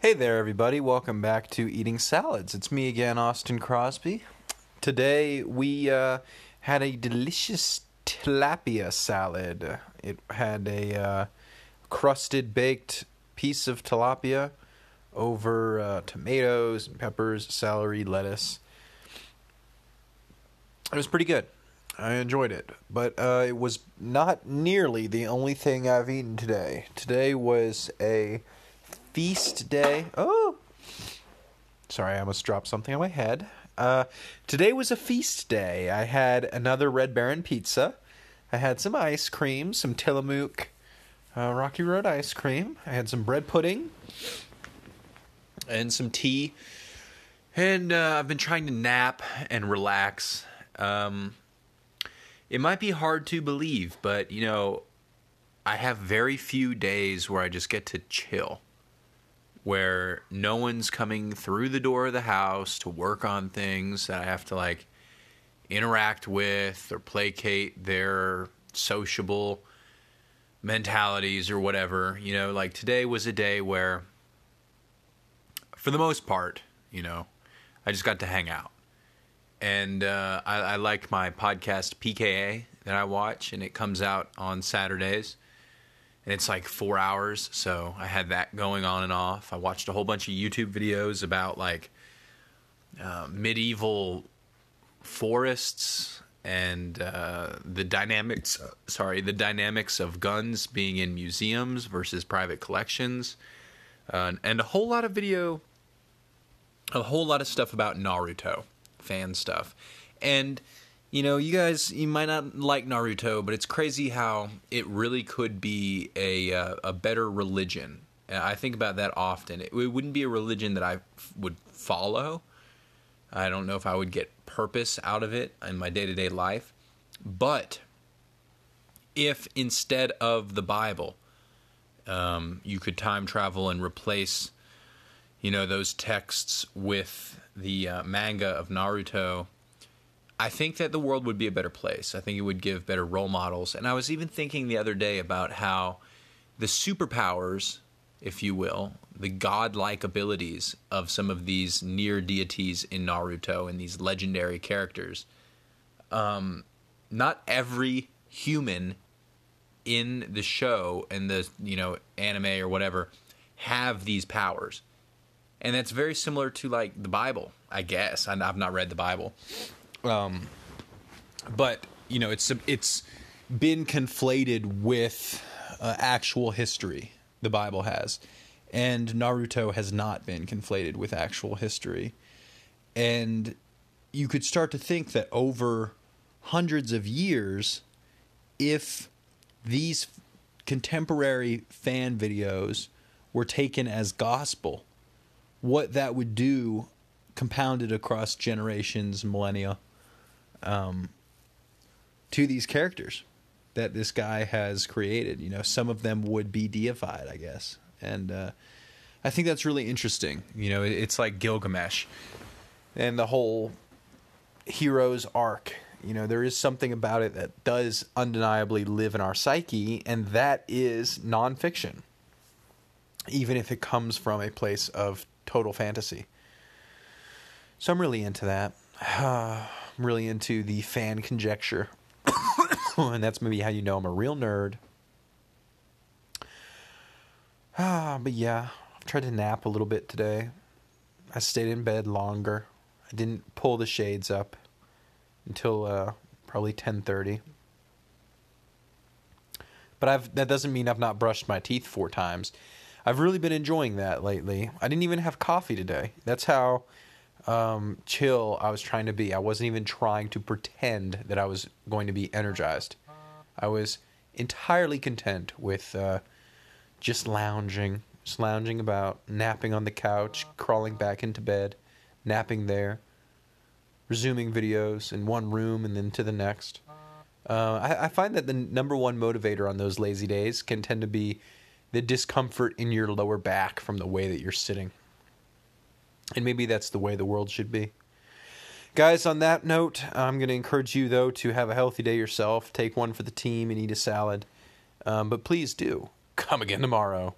Hey there, everybody. Welcome back to Eating Salads. It's me again, Austin Crosby. Today we uh, had a delicious tilapia salad. It had a uh, crusted baked piece of tilapia over uh, tomatoes and peppers, celery, lettuce. It was pretty good. I enjoyed it, but uh, it was not nearly the only thing I've eaten today. Today was a feast day. Oh, sorry, I almost dropped something on my head. Uh, today was a feast day. I had another Red Baron pizza. I had some ice cream, some Tillamook uh, Rocky Road ice cream. I had some bread pudding and some tea. And uh, I've been trying to nap and relax. Um, it might be hard to believe, but you know, I have very few days where I just get to chill where no one's coming through the door of the house to work on things that I have to like interact with or placate their sociable mentalities or whatever. You know, like today was a day where, for the most part, you know, I just got to hang out. And uh, I, I like my podcast PKA that I watch, and it comes out on Saturdays and it's like four hours. So I had that going on and off. I watched a whole bunch of YouTube videos about like uh, medieval forests and uh, the dynamics. Sorry, the dynamics of guns being in museums versus private collections, uh, and a whole lot of video, a whole lot of stuff about Naruto, fan stuff, and you know, you guys, you might not like Naruto, but it's crazy how it really could be a uh, a better religion. I think about that often. It, it wouldn't be a religion that I f- would follow. I don't know if I would get purpose out of it in my day to day life. But if instead of the Bible, um, you could time travel and replace, you know, those texts with the uh, manga of Naruto I think that the world would be a better place. I think it would give better role models. And I was even thinking the other day about how the superpowers, if you will, the godlike abilities of some of these near deities in Naruto and these legendary characters, um, not every human in the show and the you know anime or whatever have these powers and that's very similar to like the bible i guess i've not read the bible um, but you know, it's it's been conflated with uh, actual history. The Bible has, and Naruto has not been conflated with actual history. And you could start to think that over hundreds of years, if these contemporary fan videos were taken as gospel, what that would do compounded across generations, millennia, um, to these characters that this guy has created. You know, some of them would be deified, I guess, and uh, I think that's really interesting. You know, it's like Gilgamesh and the whole hero's arc. You know, there is something about it that does undeniably live in our psyche, and that is nonfiction, even if it comes from a place of total fantasy. So I'm really into that. I'm really into the fan conjecture. and that's maybe how you know I'm a real nerd. Ah, but yeah, I've tried to nap a little bit today. I stayed in bed longer. I didn't pull the shades up until uh, probably 10:30. But I've that doesn't mean I've not brushed my teeth four times. I've really been enjoying that lately. I didn't even have coffee today. That's how um, chill I was trying to be. I wasn't even trying to pretend that I was going to be energized. I was entirely content with uh, just lounging, just lounging about, napping on the couch, crawling back into bed, napping there, resuming videos in one room and then to the next. Uh, I, I find that the number one motivator on those lazy days can tend to be the discomfort in your lower back from the way that you're sitting. And maybe that's the way the world should be. Guys, on that note, I'm going to encourage you, though, to have a healthy day yourself. Take one for the team and eat a salad. Um, but please do come again tomorrow.